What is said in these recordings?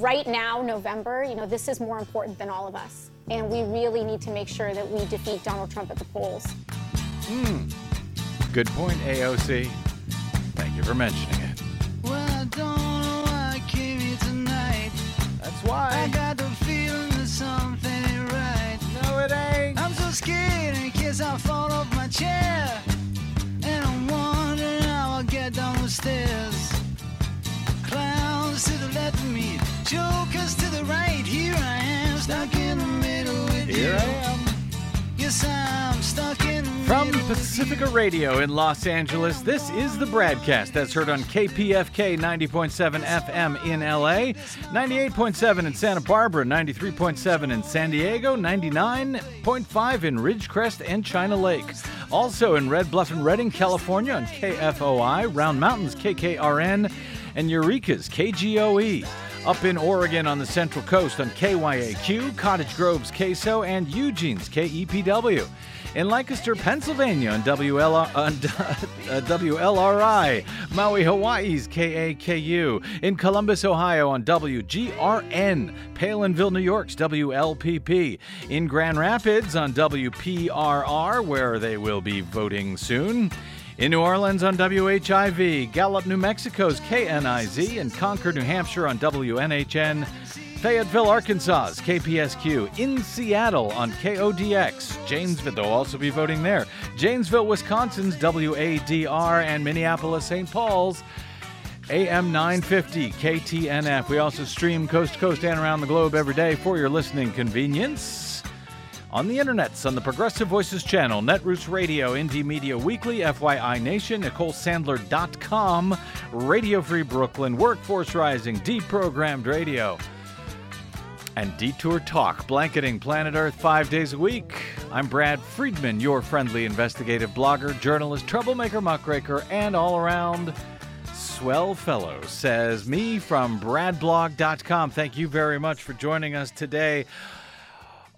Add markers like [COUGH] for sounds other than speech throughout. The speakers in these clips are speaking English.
right now, November, you know, this is more important than all of us. And we really need to make sure that we defeat Donald Trump at the polls. Hmm. Good point, AOC. Thank you for mentioning it. Well, I don't know why I came here tonight. That's why. I got the feeling that something ain't right. No, it ain't. I'm so scared in case I fall off my chair. And I'm wondering how I'll get down the stairs. Jokers to the right. Here I am, stuck in the middle with Here you. I am. Yes, I'm stuck in the From Pacifica. Radio in Los Angeles, this is the BradCast that's heard on KPFK 90.7 FM in LA, 98.7 in Santa Barbara, 93.7 in San Diego, 99.5 in Ridgecrest and China Lake. Also in Red Bluff and Redding, California on KFOI, Round Mountains KKRN, and Eureka's KGOE. Up in Oregon on the Central Coast on KYAQ, Cottage Grove's KSO, and Eugene's KEPW. In Lancaster, Pennsylvania on, on [LAUGHS] WLRI, Maui, Hawaii's KAKU. In Columbus, Ohio on WGRN, Palenville, New York's WLPP. In Grand Rapids on WPRR, where they will be voting soon. In New Orleans on WHIV, Gallup, New Mexico's KNIZ, and Concord, New Hampshire on WNHN, Fayetteville, Arkansas's KPSQ, in Seattle on KODX, Janesville, they'll also be voting there, Janesville, Wisconsin's WADR, and Minneapolis, St. Paul's AM 950 KTNF. We also stream coast to coast and around the globe every day for your listening convenience on the internets on the Progressive Voices channel, Netroots Radio, Indie Media Weekly, FYI Nation, NicoleSandler.com, Radio Free Brooklyn, Workforce Rising, Deprogrammed Radio, and Detour Talk, blanketing planet Earth five days a week. I'm Brad Friedman, your friendly investigative blogger, journalist, troublemaker, muckraker, and all around swell fellow, says me from bradblog.com. Thank you very much for joining us today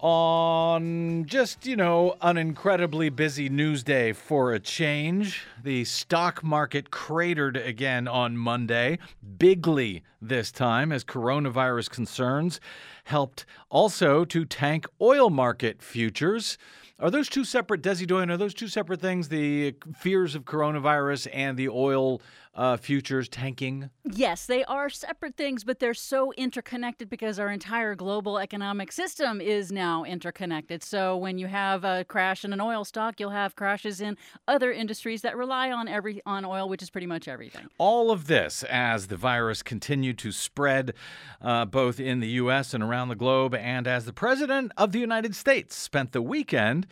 on just, you know, an incredibly busy news day for a change. The stock market cratered again on Monday, bigly this time, as coronavirus concerns helped also to tank oil market futures. Are those two separate, Desi Doyen, are those two separate things, the fears of coronavirus and the oil uh, futures tanking? Yes, they are separate things, but they're so interconnected because our entire global economic system is now interconnected. So when you have a crash in an oil stock, you'll have crashes in other industries that rely on every on oil, which is pretty much everything. All of this as the virus continued to spread uh, both in the U.S. and around the globe, and as the President of the United States spent the weekend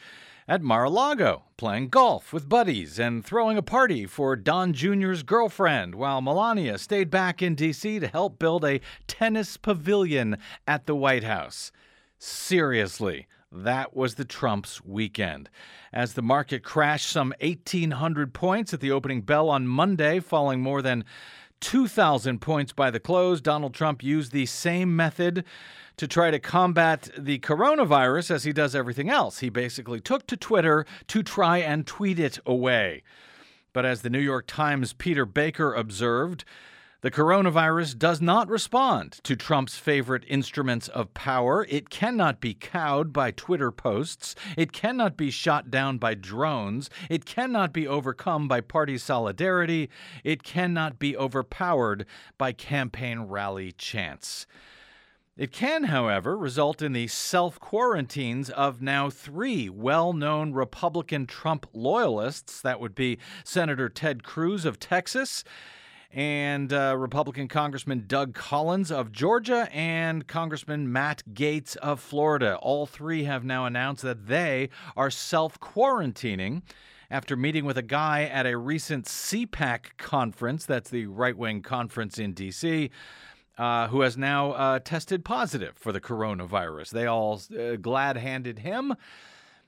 at Mar a Lago playing golf with buddies and throwing a party for Don Jr.'s girlfriend, while Melania stayed back in D.C. to help build a tennis pavilion at the White House. Seriously. That was the Trump's weekend. As the market crashed some 1,800 points at the opening bell on Monday, falling more than 2,000 points by the close, Donald Trump used the same method to try to combat the coronavirus as he does everything else. He basically took to Twitter to try and tweet it away. But as the New York Times' Peter Baker observed, the coronavirus does not respond to Trump's favorite instruments of power. It cannot be cowed by Twitter posts. It cannot be shot down by drones. It cannot be overcome by party solidarity. It cannot be overpowered by campaign rally chants. It can, however, result in the self quarantines of now three well known Republican Trump loyalists. That would be Senator Ted Cruz of Texas and uh, Republican Congressman Doug Collins of Georgia and Congressman Matt Gaetz of Florida. All three have now announced that they are self quarantining after meeting with a guy at a recent CPAC conference. That's the right wing conference in D.C. Uh, who has now uh, tested positive for the coronavirus. They all uh, glad handed him.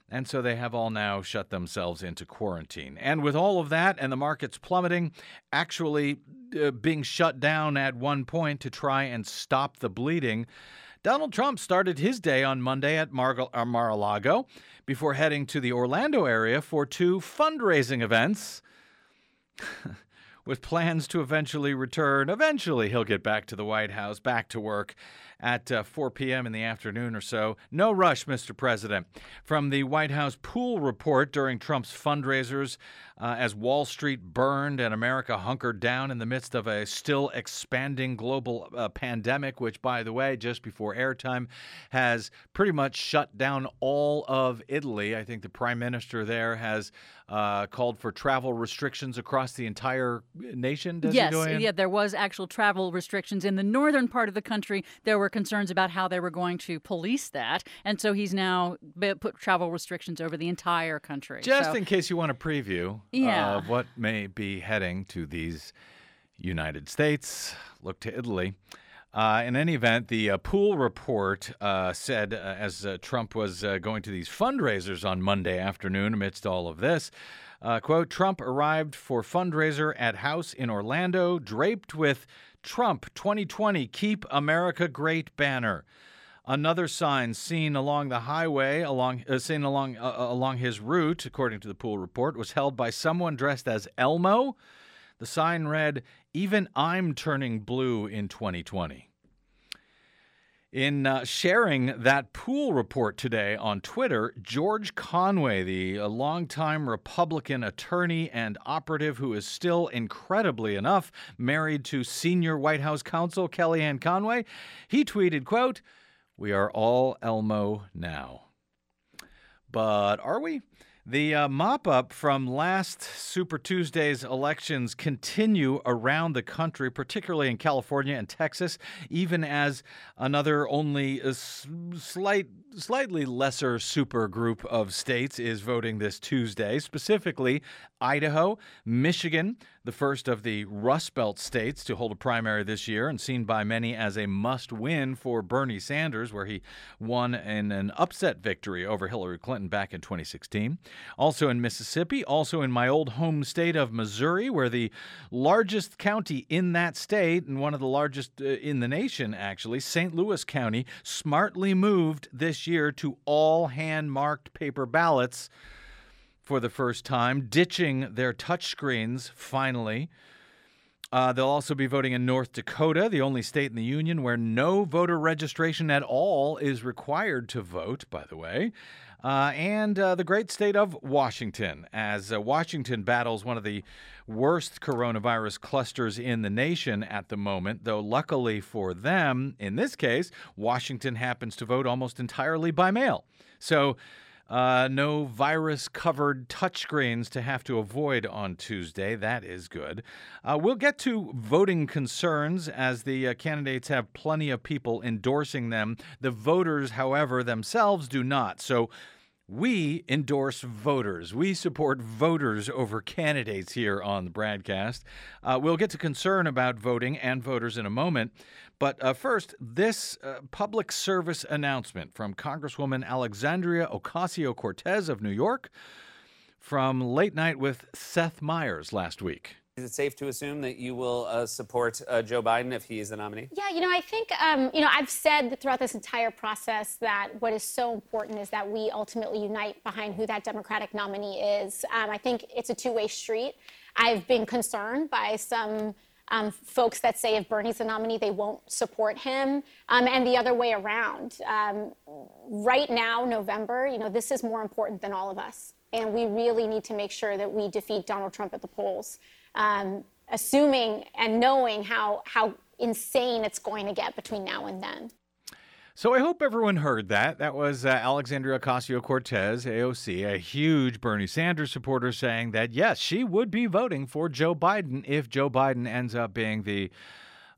And so they have all now shut themselves into quarantine. And with all of that and the markets plummeting, actually uh, being shut down at one point to try and stop the bleeding, Donald Trump started his day on Monday at Mar- uh, a Lago before heading to the Orlando area for two fundraising events. [LAUGHS] with plans to eventually return. Eventually, he'll get back to the White House, back to work at uh, 4 p.m. in the afternoon or so. No rush, Mr. President. From the White House pool report during Trump's fundraisers, uh, as Wall Street burned and America hunkered down in the midst of a still expanding global uh, pandemic, which, by the way, just before airtime, has pretty much shut down all of Italy. I think the prime minister there has uh, called for travel restrictions across the entire nation. yes, yeah, there was actual travel restrictions in the northern part of the country. There were concerns about how they were going to police that, and so he's now put travel restrictions over the entire country. Just so, in case you want a preview yeah. of what may be heading to these United States, look to Italy. Uh, in any event, the uh, pool report uh, said, uh, as uh, Trump was uh, going to these fundraisers on Monday afternoon amidst all of this, quote, Trump arrived for fundraiser at house in Orlando, draped with Trump 2020 Keep America Great banner. Another sign seen along the highway, along uh, seen along uh, uh, along his route, according to the pool report, was held by someone dressed as Elmo. The sign read, Even I'm turning blue in 2020. In uh, sharing that pool report today on Twitter, George Conway, the uh, longtime Republican attorney and operative who is still incredibly enough married to senior White House counsel Kellyanne Conway, he tweeted, quote, "We are all Elmo now." But are we? The uh, mop up from last Super Tuesday's elections continue around the country, particularly in California and Texas, even as another only slight, slightly lesser super group of states is voting this Tuesday, specifically Idaho, Michigan, the first of the Rust Belt states to hold a primary this year and seen by many as a must win for Bernie Sanders, where he won in an upset victory over Hillary Clinton back in 2016. Also in Mississippi, also in my old home state of Missouri, where the largest county in that state and one of the largest uh, in the nation, actually, St. Louis County, smartly moved this year to all hand marked paper ballots for the first time, ditching their touchscreens finally. Uh, they'll also be voting in North Dakota, the only state in the union where no voter registration at all is required to vote, by the way. Uh, and uh, the great state of Washington, as uh, Washington battles one of the worst coronavirus clusters in the nation at the moment, though luckily for them, in this case, Washington happens to vote almost entirely by mail. So, uh, no virus covered touchscreens to have to avoid on Tuesday. That is good. Uh, we'll get to voting concerns as the uh, candidates have plenty of people endorsing them. The voters, however, themselves do not. So we endorse voters. We support voters over candidates here on the BradCast. Uh, we'll get to concern about voting and voters in a moment. But uh, first, this uh, public service announcement from Congresswoman Alexandria Ocasio Cortez of New York from Late Night with Seth Meyers last week. Is it safe to assume that you will uh, support uh, Joe Biden if he is the nominee? Yeah, you know, I think, um, you know, I've said throughout this entire process that what is so important is that we ultimately unite behind who that Democratic nominee is. Um, I think it's a two way street. I've been concerned by some um, folks that say if Bernie's the nominee, they won't support him, um, and the other way around. Um, right now, November, you know, this is more important than all of us, and we really need to make sure that we defeat Donald Trump at the polls. Um, assuming and knowing how how insane it's going to get between now and then. So I hope everyone heard that. That was uh, Alexandria Ocasio Cortez, AOC, a huge Bernie Sanders supporter, saying that yes, she would be voting for Joe Biden if Joe Biden ends up being the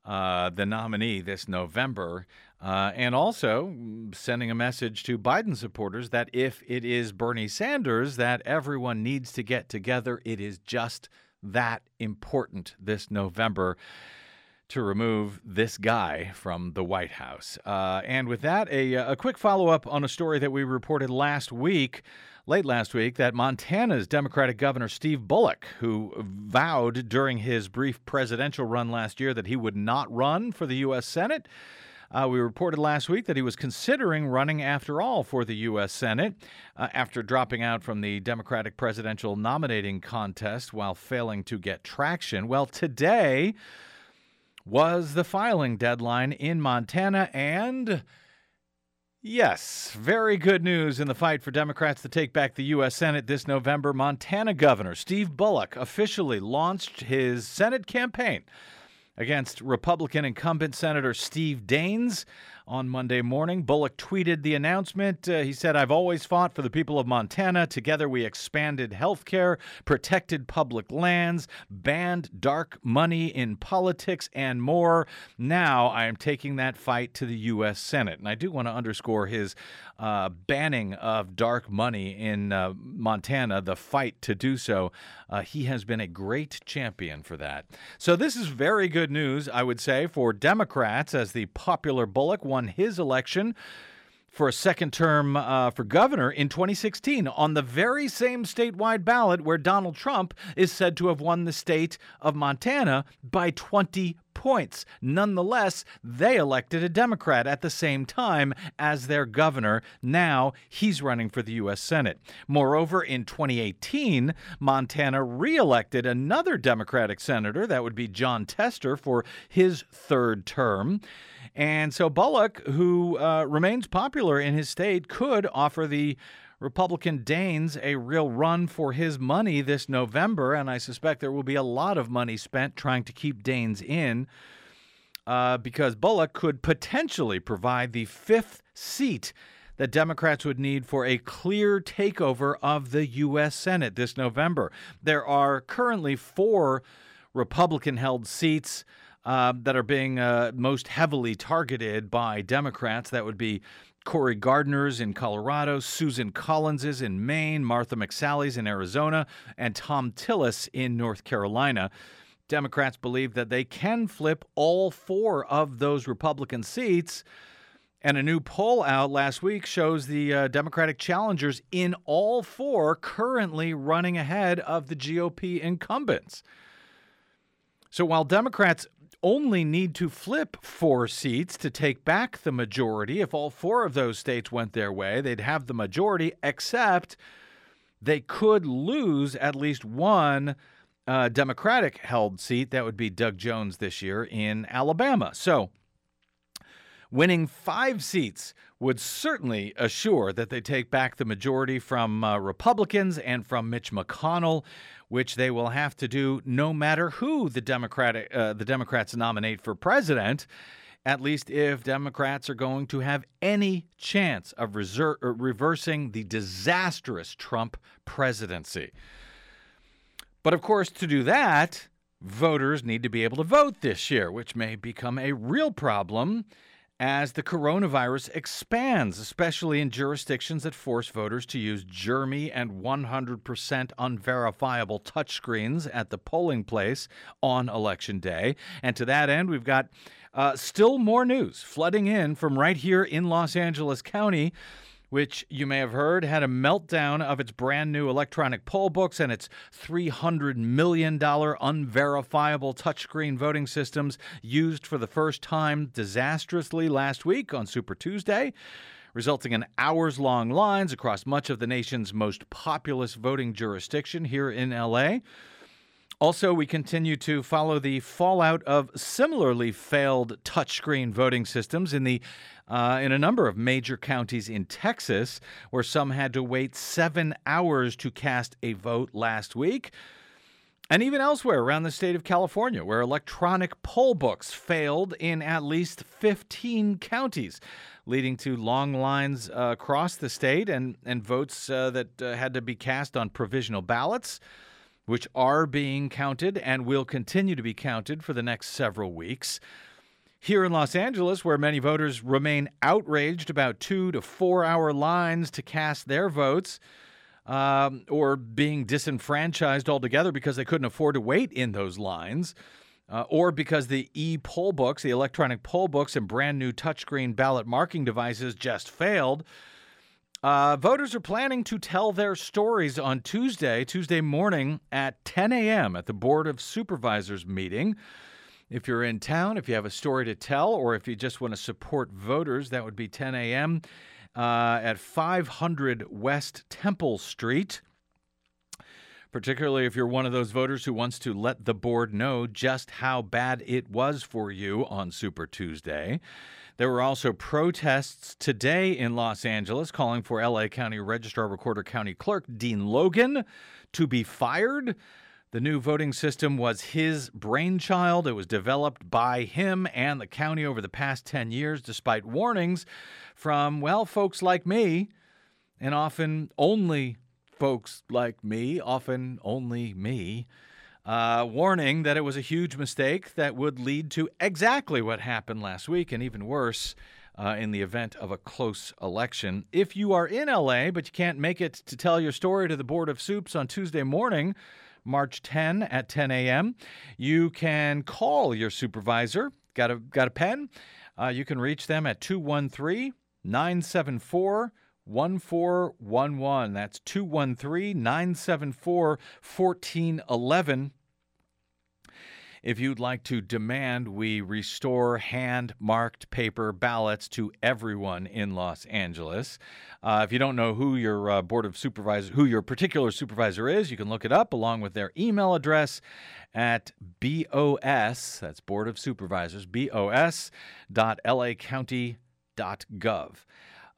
uh, the nominee this November. Uh, and also sending a message to Biden supporters that if it is Bernie Sanders, that everyone needs to get together. It is just that important this November to remove this guy from the White House. Uh, and with that, a, a quick follow up on a story that we reported last week, late last week, that Montana's Democratic Governor Steve Bullock, who vowed during his brief presidential run last year that he would not run for the U.S. Senate, Uh, we reported last week that he was considering running after all for the U.S. Senate uh, after dropping out from the Democratic presidential nominating contest while failing to get traction. Well, today was the filing deadline in Montana, and Yes, very good news in the fight for Democrats to take back the U.S. Senate this November. Montana Governor Steve Bullock officially launched his Senate campaign against Republican incumbent Senator Steve Daines on Monday morning. Bullock tweeted the announcement. Uh, he said, I've always fought for the people of Montana. Together we expanded health care, protected public lands, banned dark money in politics, and more. Now I am taking that fight to the U.S. Senate. And I do want to underscore his uh, banning of dark money in uh, Montana, the fight to do so. Uh, he has been a great champion for that. So this is very good news, I would say, for Democrats as the popular Bullock won his election for a second term uh, for governor in 2016 on the very same statewide ballot where Donald Trump is said to have won the state of Montana by 20 points. Nonetheless, they elected a Democrat at the same time as their governor. Now he's running for the U.S. Senate. Moreover, in 2018, Montana reelected another Democratic senator, that would be Jon Tester, for his third term. And so Bullock, who uh, remains popular in his state, could offer the Republican Daines a real run for his money this November, and I suspect there will be a lot of money spent trying to keep Daines in. Uh, because Bullock could potentially provide the fifth seat that Democrats would need for a clear takeover of the U.S. Senate this November. There are currently four Republican held seats uh, that are being uh, most heavily targeted by Democrats. That would be Cory Gardner's in Colorado, Susan Collins's in Maine, Martha McSally's in Arizona, and Thom Tillis in North Carolina. Democrats believe that they can flip all four of those Republican seats. And a new poll out last week shows the uh, Democratic challengers in all four currently running ahead of the GOP incumbents. So while Democrats only need to flip four seats to take back the majority. If all four of those states went their way, they'd have the majority, except they could lose at least one uh, Democratic held seat. That would be Doug Jones this year in Alabama. So, winning five seats would certainly assure that they take back the majority from uh, Republicans and from Mitch McConnell which they will have to do no matter who the Democratic uh, the Democrats nominate for president. At least if Democrats are going to have any chance of reser- uh, reversing the disastrous Trump presidency. But of course, to do that, voters need to be able to vote this year, which may become a real problem as the coronavirus expands, especially in jurisdictions that force voters to use germy and 100% unverifiable touchscreens at the polling place on election day. And to that end, we've got uh, still more news flooding in from right here in Los Angeles County which you may have heard had a meltdown of its brand new electronic poll books and its $300 million unverifiable touchscreen voting systems used for the first time disastrously last week on Super Tuesday, resulting in hours long lines across much of the nation's most populous voting jurisdiction here in LA. Also, we continue to follow the fallout of similarly failed touchscreen voting systems in the uh, in a number of major counties in Texas, where some had to wait seven hours to cast a vote last week. And even elsewhere around the state of California, where electronic poll books failed in at least 15 counties, leading to long lines uh, across the state and, and votes uh, that uh, had to be cast on provisional ballots which are being counted and will continue to be counted for the next several weeks. Here in Los Angeles, where many voters remain outraged about two to four hour lines to cast their votes, um, or being disenfranchised altogether because they couldn't afford to wait in those lines, uh, or because the e poll books, the electronic poll books, and brand new touchscreen ballot marking devices just failed. Uh, voters are planning to tell their stories on Tuesday, Tuesday morning at 10 a.m. at the Board of Supervisors meeting. If you're in town, if you have a story to tell, or if you just want to support voters, that would be 10 a.m. Uh, at 500 West Temple Street. Particularly if you're one of those voters who wants to let the board know just how bad it was for you on Super Tuesday. There were also protests today in Los Angeles calling for LA County Registrar Recorder County Clerk Dean Logan to be fired. The new voting system was his brainchild. It was developed by him and the county over the past 10 years, despite warnings from, well, folks like me, and often only folks like me, often only me, uh, warning that it was a huge mistake that would lead to exactly what happened last week, and even worse. Uh, in the event of a close election. If you are in LA but you can't make it to tell your story to the Board of Soups on Tuesday morning, March 10 at 10 a.m., you can call your supervisor. Got a, got a pen? Uh, you can reach them at 213 974 1411. That's 213 974 1411. If you'd like to demand we restore hand marked paper ballots to everyone in Los Angeles, uh, if you don't know who your uh, board of supervisors, who your particular supervisor is, you can look it up along with their email address at BOS, that's Board of Supervisors, BOS dot lacounty.gov.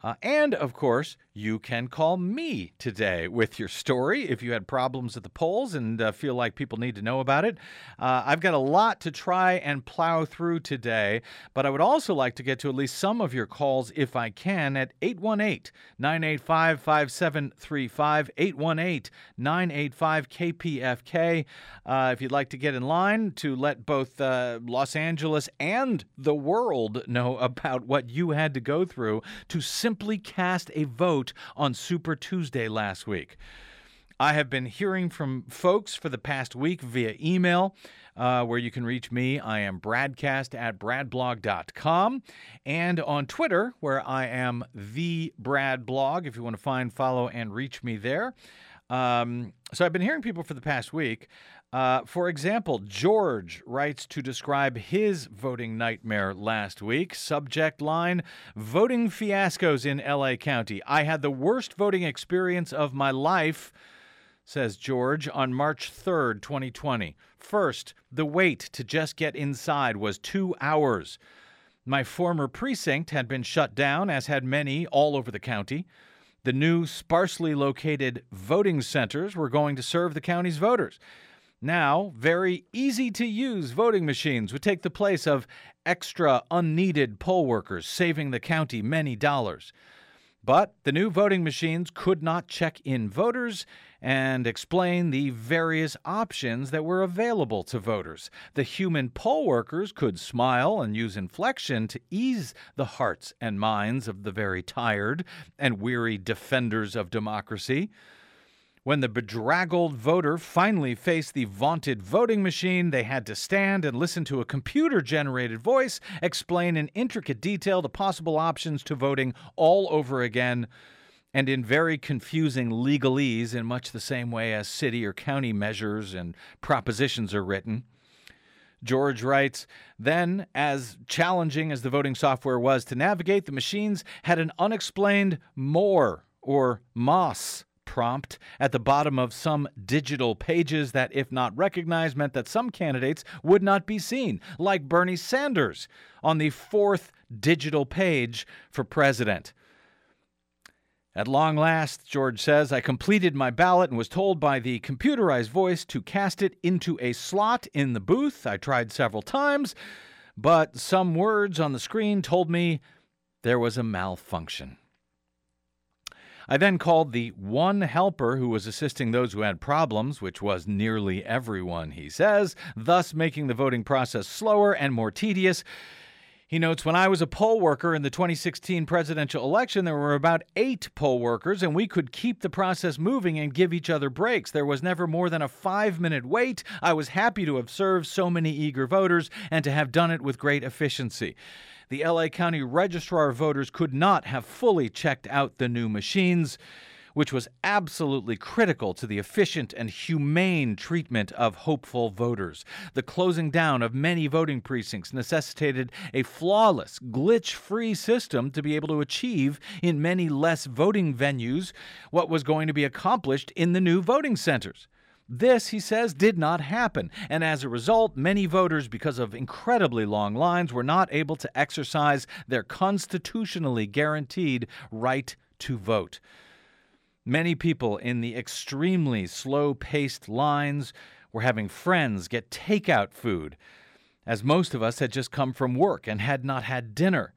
Uh, and of course, you can call me today with your story if you had problems at the polls and uh, feel like people need to know about it. Uh, I've got a lot to try and plow through today, but I would also like to get to at least some of your calls if I can at 818 985 5735, 818 985 KPFK. Uh, if you'd like to get in line to let both uh, Los Angeles and the world know [LAUGHS] about what you had to go through to simply cast a vote on Super Tuesday last week. I have been hearing from folks for the past week via email. Uh, where you can reach me. I am bradcast at bradblog.com and on Twitter, where I am the Brad Blog, if you want to find, follow, and reach me there. Um, so I've been hearing people for the past week. Uh, for example, George writes to describe his voting nightmare last week. Subject line Voting fiascos in LA County. I had the worst voting experience of my life, says George, on March 3rd, 2020. First, the wait to just get inside was two hours. My former precinct had been shut down, as had many all over the county. The new, sparsely located voting centers were going to serve the county's voters. Now, very easy to use voting machines would take the place of extra unneeded poll workers, saving the county many dollars. But the new voting machines could not check in voters and explain the various options that were available to voters. The human poll workers could smile and use inflection to ease the hearts and minds of the very tired and weary defenders of democracy. When the bedraggled voter finally faced the vaunted voting machine, they had to stand and listen to a computer generated voice explain in intricate detail the possible options to voting all over again, and in very confusing legalese in much the same way as city or county measures and propositions are written. George writes, then, as challenging as the voting software was to navigate, the machines had an unexplained more or moss prompt at the bottom of some digital pages that, if not recognized, meant that some candidates would not be seen, like Bernie Sanders on the fourth digital page for president. At long last, George says, I completed my ballot and was told by the computerized voice to cast it into a slot in the booth. I tried several times, but some words on the screen told me there was a malfunction. I then called the one helper who was assisting those who had problems, which was nearly everyone, he says, thus making the voting process slower and more tedious. He notes when I was a poll worker in the 2016 presidential election, there were about eight poll workers, and we could keep the process moving and give each other breaks. There was never more than a five minute wait. I was happy to have served so many eager voters and to have done it with great efficiency the LA County Registrar of voters could not have fully checked out the new machines. Which was absolutely critical to the efficient and humane treatment of hopeful voters. The closing down of many voting precincts necessitated a flawless, glitch free system to be able to achieve in many less voting venues what was going to be accomplished in the new voting centers. This, he says, did not happen, and as a result, many voters, because of incredibly long lines, were not able to exercise their constitutionally guaranteed right to vote. Many people in the extremely slow paced lines were having friends get takeout food, as most of us had just come from work and had not had dinner.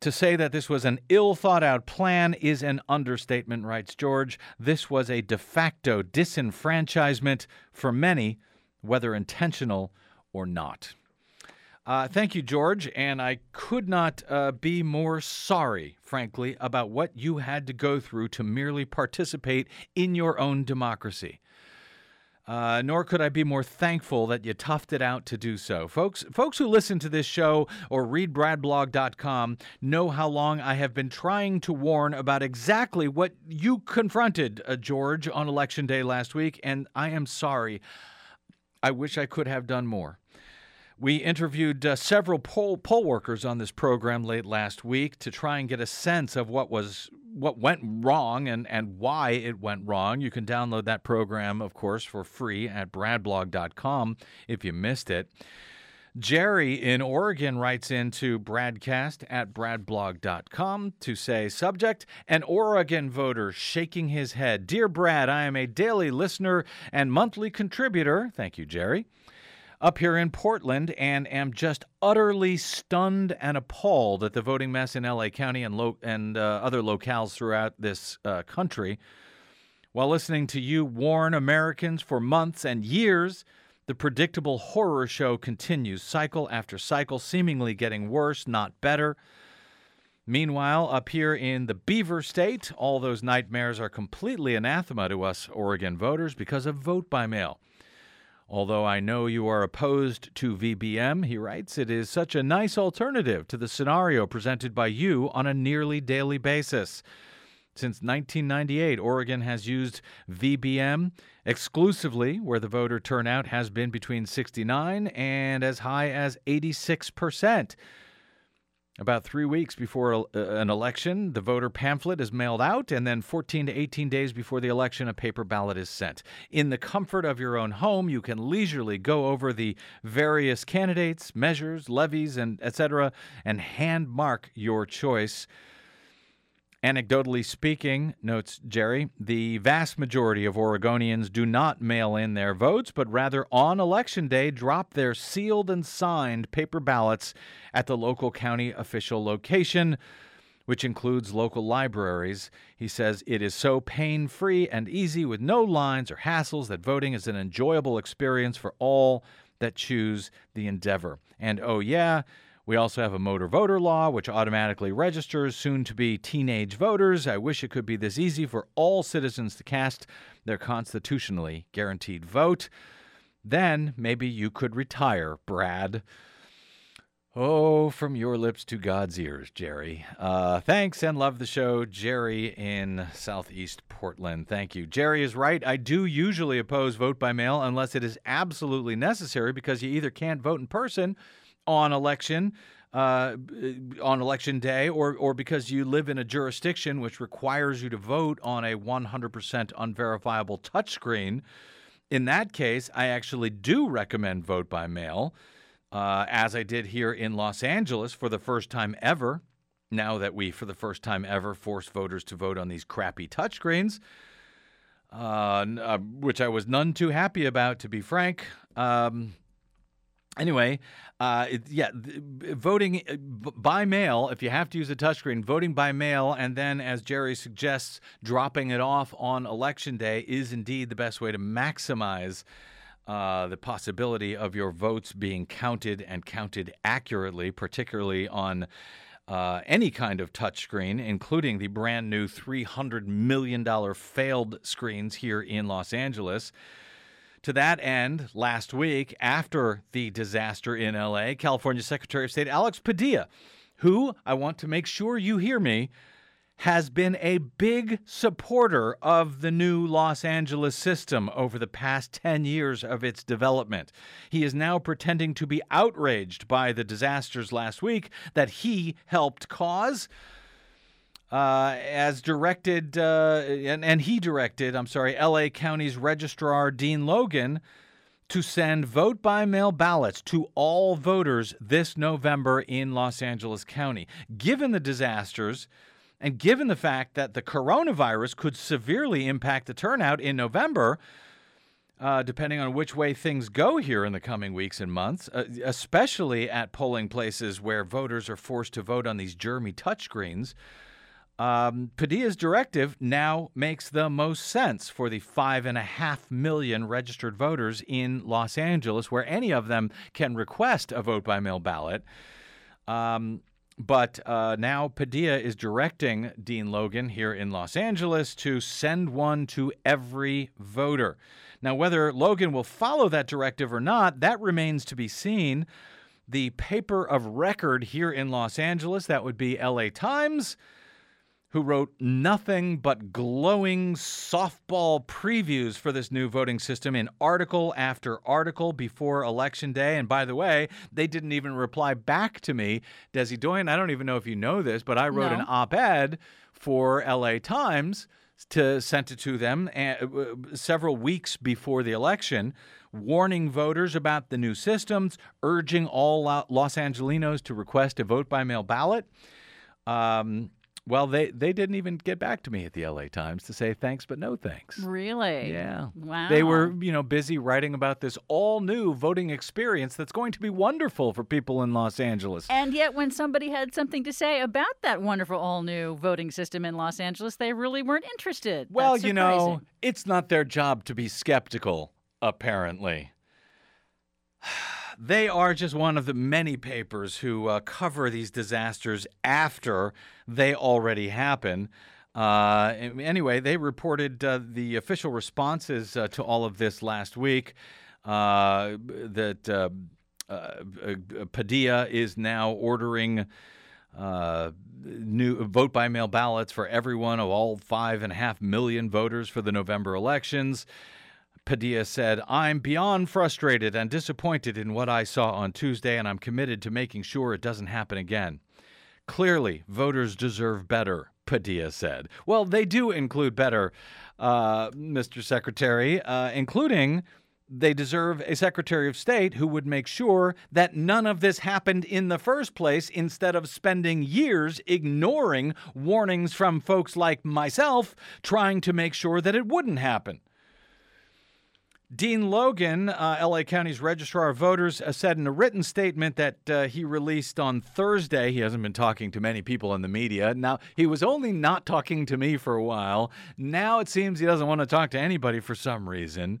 To say that this was an ill thought out plan is an understatement, writes George. This was a de facto disenfranchisement for many, whether intentional or not. Uh, thank you, George. And I could not uh, be more sorry, frankly, about what you had to go through to merely participate in your own democracy. Uh, nor could I be more thankful that you toughed it out to do so. Folks, folks who listen to this show or read bradblog.com know how long I have been trying to warn about exactly what you confronted, uh, George, on election day last week, and I am sorry. I wish I could have done more. We interviewed uh, several poll, poll workers on this program late last week to try and get a sense of what was what went wrong and, and why it went wrong. You can download that program, of course, for free at bradblog.com if you missed it. Jerry in Oregon writes into bradcast at bradblog.com to say, Subject, an Oregon voter shaking his head. Dear Brad, I am a daily listener and monthly contributor. Thank you, Jerry up here in Portland and am just utterly stunned and appalled at the voting mess in LA County and, lo- and uh, other locales throughout this uh, country. While listening to you warn Americans for months and years, the predictable horror show continues, cycle after cycle, seemingly getting worse, not better. Meanwhile, up here in the Beaver State, all those nightmares are completely anathema to us Oregon voters because of vote by mail. Although I know you are opposed to VBM, he writes, it is such a nice alternative to the scenario presented by you on a nearly daily basis. Since 1998, Oregon has used VBM exclusively, where the voter turnout has been between 69 and as high as 86 percent. About three weeks before uh, an election, the voter pamphlet is mailed out, and then 14 to 18 days before the election, a paper ballot is sent. In the comfort of your own home, you can leisurely go over the various candidates, measures, levies, and etc., and hand mark your choice. Anecdotally speaking, notes Jerry, the vast majority of Oregonians do not mail in their votes, but rather on election day drop their sealed and signed paper ballots at the local county official location, which includes local libraries. He says it is so pain free and easy with no lines or hassles that voting is an enjoyable experience for all that choose the endeavor. And oh, yeah, we also have a motor voter law, which automatically registers soon to be teenage voters. I wish it could be this easy for all citizens to cast their constitutionally guaranteed vote. Then maybe you could retire, Brad. Oh, from your lips to God's ears, Jerry. Uh, thanks and love the show, Jerry in Southeast Portland. Thank you. Jerry is right. I do usually oppose vote by mail unless it is absolutely necessary because you either can't vote in person on election uh, on election day, or or because you live in a jurisdiction which requires you to vote on a 100% unverifiable touchscreen. In that case, I actually do recommend vote by mail, uh, as I did here in Los Angeles for the first time ever. Now that we, for the first time ever, force voters to vote on these crappy touchscreens, uh, uh, which I was none too happy about, to be frank. Um, Anyway, uh, it, yeah, voting uh, by mail, if you have to use a touchscreen, voting by mail, and then, as Jerry suggests, dropping it off on election day is indeed the best way to maximize uh, the possibility of your votes being counted and counted accurately, particularly on uh, any kind of touchscreen, including the brand new $300 million failed screens here in Los Angeles. To that end, last week, after the disaster in LA, California Secretary of State Alex Padilla, who I want to make sure you hear me, has been a big supporter of the new Los Angeles system over the past 10 years of its development. He is now pretending to be outraged by the disasters last week that he helped cause. Uh, as directed, uh, and, and he directed, I'm sorry, LA County's Registrar Dean Logan to send vote by mail ballots to all voters this November in Los Angeles County. Given the disasters, and given the fact that the coronavirus could severely impact the turnout in November, uh, depending on which way things go here in the coming weeks and months, uh, especially at polling places where voters are forced to vote on these germy touchscreens, um, Padilla's directive now makes the most sense for the five and a half million registered voters in Los Angeles, where any of them can request a vote by mail ballot. Um, but uh, now Padilla is directing Dean Logan here in Los Angeles to send one to every voter. Now, whether Logan will follow that directive or not, that remains to be seen. The paper of record here in Los Angeles, that would be LA Times, who wrote nothing but glowing softball previews for this new voting system in article after article before Election Day. And by the way, they didn't even reply back to me. Desi Doyen, I don't even know if you know this, but I wrote No. an op ed for LA Times to sent it to them uh, several weeks before the election warning voters about the new systems urging all los angelinos to request a vote by mail ballot um, well, they, they didn't even get back to me at the LA Times to say thanks, but no thanks. Really? Yeah. Wow. They were, you know, busy writing about this all new voting experience that's going to be wonderful for people in Los Angeles. And yet, when somebody had something to say about that wonderful all new voting system in Los Angeles, they really weren't interested. well, you know, it's not their job to be skeptical, apparently. They are just one of the many papers who uh, cover these disasters after they already happen. Uh, anyway, they reported uh, the official responses uh, to all of this last week. Uh, that uh, Padilla is now ordering new vote by mail ballots for everyone of all five and a half million voters for the November elections. Padilla said, I'm beyond frustrated and disappointed in what I saw on Tuesday, and I'm committed to making sure it doesn't happen again. Clearly, voters deserve better, Padilla said. Well, they do include better, uh, Mr. Secretary, uh, including they deserve a Secretary of State who would make sure that none of this happened in the first place instead of spending years ignoring warnings from folks like myself trying to make sure that it wouldn't happen. Dean Logan, uh, LA County's Registrar of Voters, uh, said in a written statement that uh, he released on Thursday. He hasn't been talking to many people in the media. Now, he was only not talking to me for a while. Now it seems he doesn't want to talk to anybody for some reason.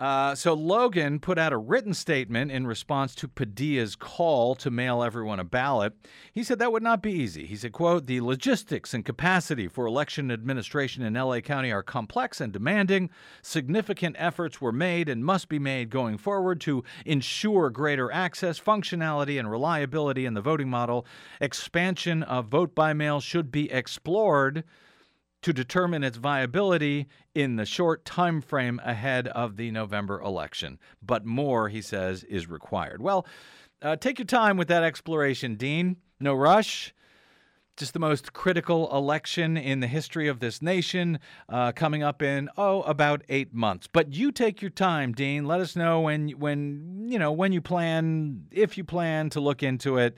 Uh, so Logan put out a written statement in response to Padilla's call to mail everyone a ballot. He said that would not be easy. He said, quote, the logistics and capacity for election administration in LA County are complex and demanding. Significant efforts were made and must be made going forward to ensure greater access, functionality, and reliability in the voting model. Expansion of vote by mail should be explored to determine its viability in the short time frame ahead of the November election. But more, he says, is required. Well, uh, take your time with that exploration, Dean. No rush. Just the most critical election in the history of this nation, uh, coming up in oh about eight months. But you take your time, Dean. Let us know when when you know when you plan, if you plan to look into it.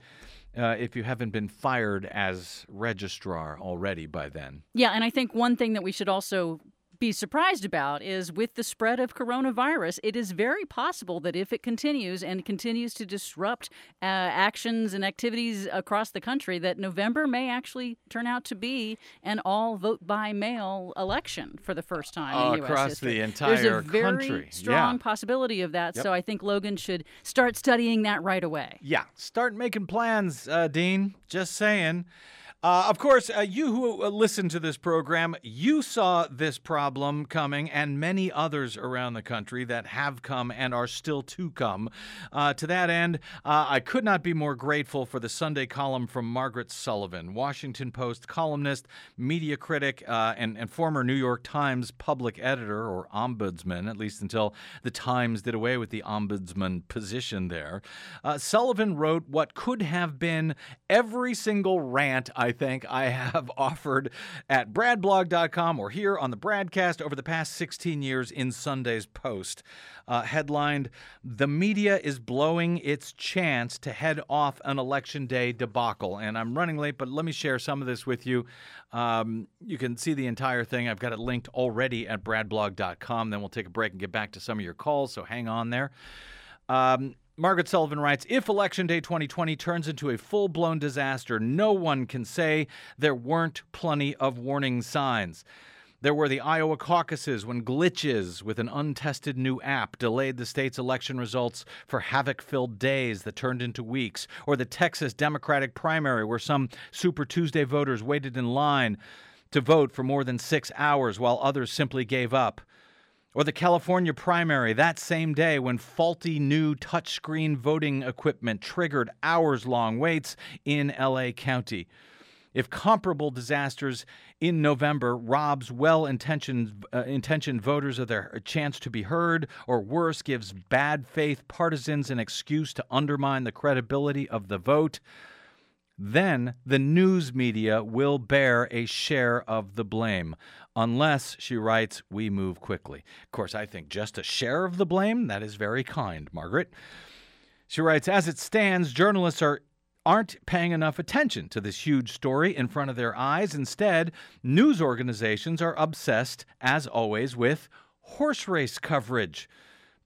Uh, if you haven't been fired as registrar already by then. Yeah, and I think one thing that we should also be surprised about is with the spread of coronavirus, it is very possible that if it continues and continues to disrupt uh, actions and activities across the country, that November may actually turn out to be an all vote by mail election for the first time in the U.S. Across history. the There's a very country, strong yeah. possibility of that, Yep. so I think Logan should start studying that right away. Yeah, start making plans, uh, Dean. Just saying. Uh, of course, uh, you who uh, listen to this program, you saw this problem coming, and many others around the country that have come and are still to come. Uh, to that end, uh, I could not be more grateful for the Sunday column from Margaret Sullivan, Washington Post columnist, media critic, and, and former New York Times public editor or ombudsman, at least until the Times did away with the ombudsman position there. Sullivan wrote what could have been every single rant I think I have [LAUGHS] offered at bradblog.com or here on the BradCast over the past 16 years in Sunday's Post. Uh, headlined, The Media is Blowing Its Chance to Head Off an Election Day Debacle. And I'm running late, but let me share some of this with you. Um, you can see the entire thing. I've got it linked already at bradblog.com. Then we'll take a break and get back to some of your calls, so hang on there. Um, Margaret Sullivan writes If Election Day 2020 turns into a full blown disaster, no one can say there weren't plenty of warning signs. There were the Iowa caucuses when glitches with an untested new app delayed the state's election results for havoc filled days that turned into weeks, or the Texas Democratic primary where some Super Tuesday voters waited in line to vote for more than six hours while others simply gave up. Or the California primary that same day when faulty new touchscreen voting equipment triggered hours long waits in LA County. If comparable disasters in November robs well intentioned uh, intentioned voters of their chance to be heard, or worse, gives bad faith partisans an excuse to undermine the credibility of the vote, then the news media will bear a share of the blame. Unless, she writes, we move quickly. Of course, I think just a share of the blame, that is very kind, Margaret. She writes, as it stands, journalists are aren't paying enough attention to this huge story in front of their eyes. Instead, news organizations are obsessed, as always, with horse race coverage.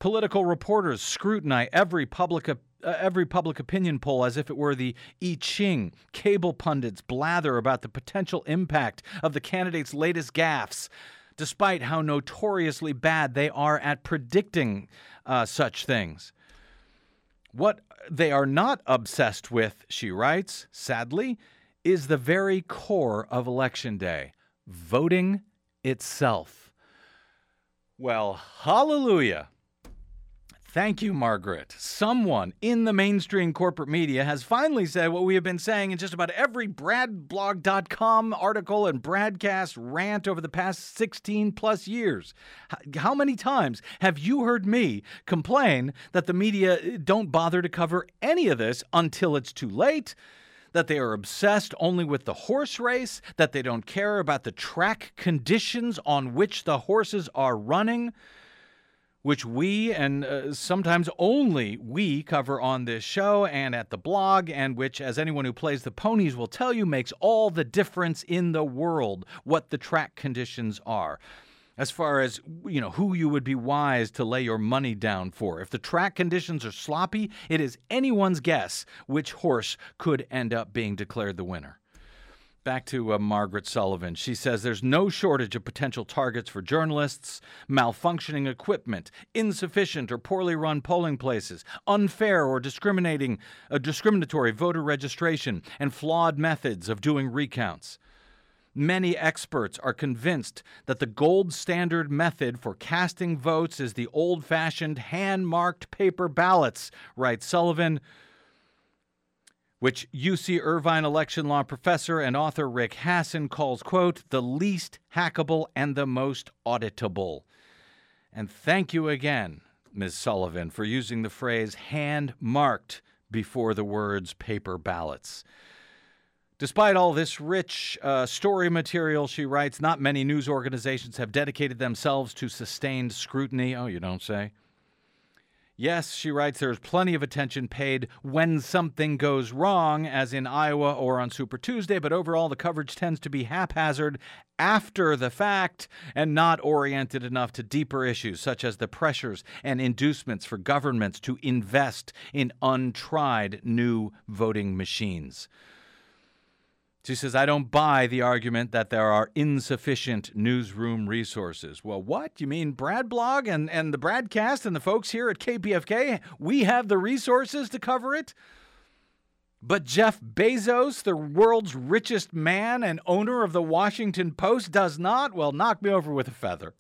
Political reporters scrutinize every public uh, every public opinion poll as if it were the I Ching. Cable pundits blather about the potential impact of the candidate's latest gaffes, despite how notoriously bad they are at predicting uh, such things. What they are not obsessed with, she writes, sadly, is the very core of Election Day voting itself. Well, hallelujah. Thank you, Margaret. Someone in the mainstream corporate media has finally said what we have been saying in just about every BradBlog.com article and BradCast rant over the past 16 plus years. How many times have you heard me complain that the media eh, don't bother to cover any of this until it's too late? that they are obsessed only with the horse race, that they don't care about the track conditions on which the horses are running, which we and uh, sometimes only we cover on this show and at the blog, and which, as anyone who plays the ponies will tell you, makes all the difference in the world what the track conditions are. As far as you know, who you would be wise to lay your money down for. If the track conditions are sloppy, it is anyone's guess which horse could end up being declared the winner. Back to uh, Margaret Sullivan. She says there's no shortage of potential targets for journalists, malfunctioning equipment, insufficient or poorly run polling places, unfair or discriminating, uh, discriminatory voter registration, and flawed methods of doing recounts. Many experts are convinced that the gold standard method for casting votes is the old fashioned hand marked paper ballots, writes Sullivan which UC Irvine election law professor and author Rick Hasen calls, quote, the least hackable and the most auditable. And thank you again, Ms. Sullivan, for using the phrase hand marked before the words paper ballots. Despite all this rich uh, story material, she writes, not many news organizations have dedicated themselves to sustained scrutiny. Oh, you don't say? Yes, she writes, there's plenty of attention paid when something goes wrong, as in Iowa or on Super Tuesday, but overall the coverage tends to be haphazard after the fact and not oriented enough to deeper issues such as the pressures and inducements for governments to invest in untried new voting machines. She says, I don't buy the argument that there are insufficient newsroom resources. Well, what? You mean Brad Blog and, and the Bradcast and the folks here at KPFK? We have the resources to cover it? But Jeff Bezos, the world's richest man and owner of the Washington Post, does not? Well, knock me over with a feather.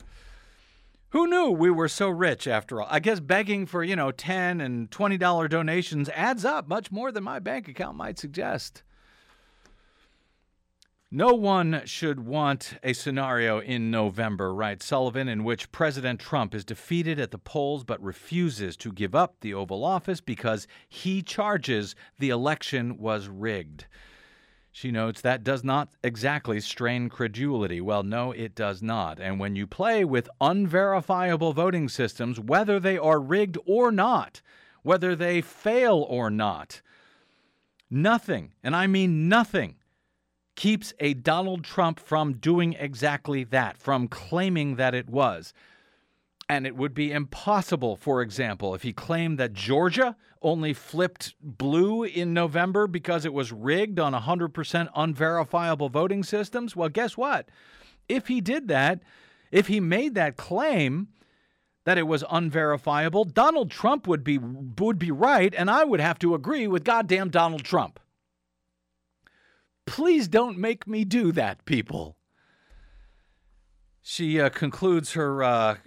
Who knew we were so rich after all? I guess begging for, you know, 10 and $20 donations adds up much more than my bank account might suggest. No one should want a scenario in November, writes Sullivan, in which President Trump is defeated at the polls but refuses to give up the Oval Office because he charges the election was rigged. She notes that does not exactly strain credulity. Well, no, it does not. And when you play with unverifiable voting systems, whether they are rigged or not, whether they fail or not, nothing, and I mean nothing, keeps a Donald Trump from doing exactly that, from claiming that it was. And it would be impossible, for example, if he claimed that Georgia only flipped blue in November because it was rigged on 100% unverifiable voting systems. Well, guess what? If he did that, if he made that claim that it was unverifiable, Donald Trump would be would be right and I would have to agree with goddamn Donald Trump. Please don't make me do that, people. She uh, concludes her uh,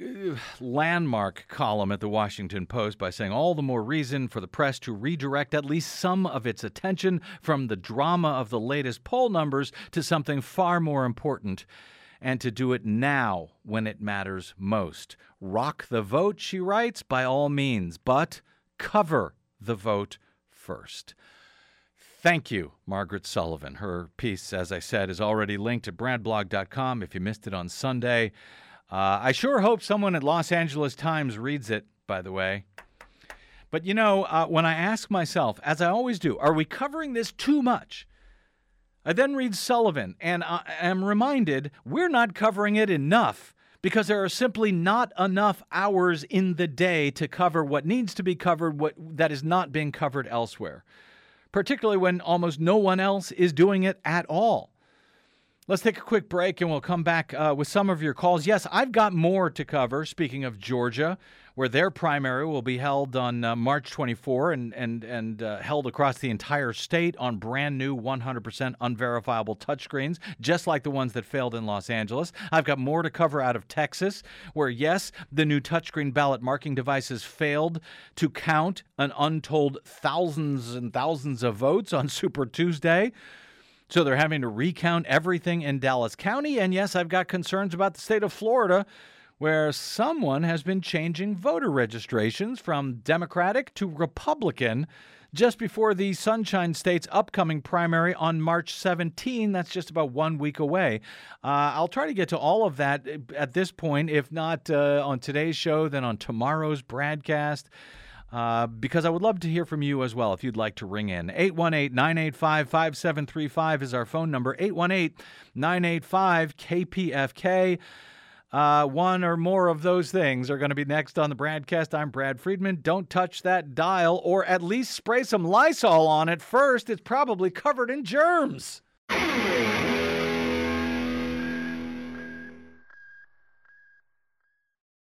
landmark column at the Washington Post by saying, All the more reason for the press to redirect at least some of its attention from the drama of the latest poll numbers to something far more important, and to do it now when it matters most. Rock the vote, she writes, by all means, but cover the vote first. Thank you, Margaret Sullivan. Her piece, as I said, is already linked at bradblog.com if you missed it on Sunday. Uh, I sure hope someone at Los Angeles Times reads it, by the way. But you know, uh, when I ask myself, as I always do, are we covering this too much? I then read Sullivan and I am reminded we're not covering it enough because there are simply not enough hours in the day to cover what needs to be covered, what that is not being covered elsewhere particularly when almost no one else is doing it at all. Let's take a quick break and we'll come back uh, with some of your calls. Yes, I've got more to cover. Speaking of Georgia, where their primary will be held on uh, March 24 and and and uh, held across the entire state on brand new 100% unverifiable touchscreens, just like the ones that failed in Los Angeles. I've got more to cover out of Texas, where yes, the new touchscreen ballot marking devices failed to count an untold thousands and thousands of votes on Super Tuesday. So they're having to recount everything in Dallas County. And yes, I've got concerns about the state of Florida, where someone has been changing voter registrations from Democratic to Republican just before the Sunshine State's upcoming primary on March 17. That's just about one week away. Uh, I'll try to get to all of that at this point, if not uh, on today's show, then on tomorrow's broadcast. Uh, because I would love to hear from you as well if you'd like to ring in. 818 985 5735 is our phone number. 818 985 KPFK. Uh, one or more of those things are going to be next on the broadcast. I'm Brad Friedman. Don't touch that dial, or at least spray some Lysol on it first. It's probably covered in germs.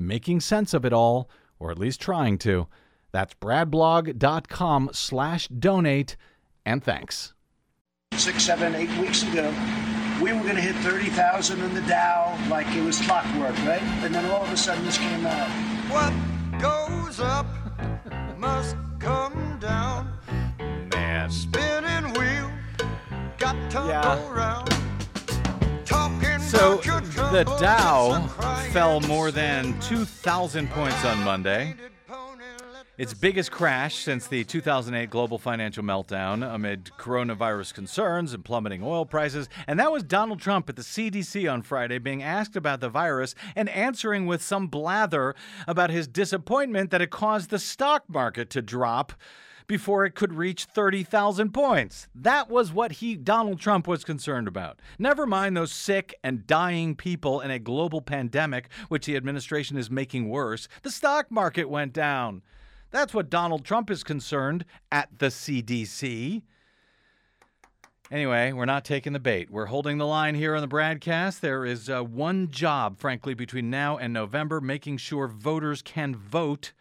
making sense of it all, or at least trying to. That's bradblog.com slash donate, and thanks. Six, seven, eight weeks ago, we were going to hit 30,000 in the Dow like it was clockwork, right? And then all of a sudden this came out. What goes up must come down. Man. Spinning wheel got to Yeah. go round. So the Dow fell more than 2,000 points on Monday. Its biggest crash since the 2008 global financial meltdown amid coronavirus concerns and plummeting oil prices. And that was Donald Trump at the CDC on Friday being asked about the virus and answering with some blather about his disappointment that it caused the stock market to drop before it could reach 30,000 points. That was what he Donald Trump was concerned about. Never mind those sick and dying people in a global pandemic which the administration is making worse. The stock market went down. That's what Donald Trump is concerned at the CDC. Anyway, we're not taking the bait. We're holding the line here on the broadcast. There is uh, one job, frankly, between now and November making sure voters can vote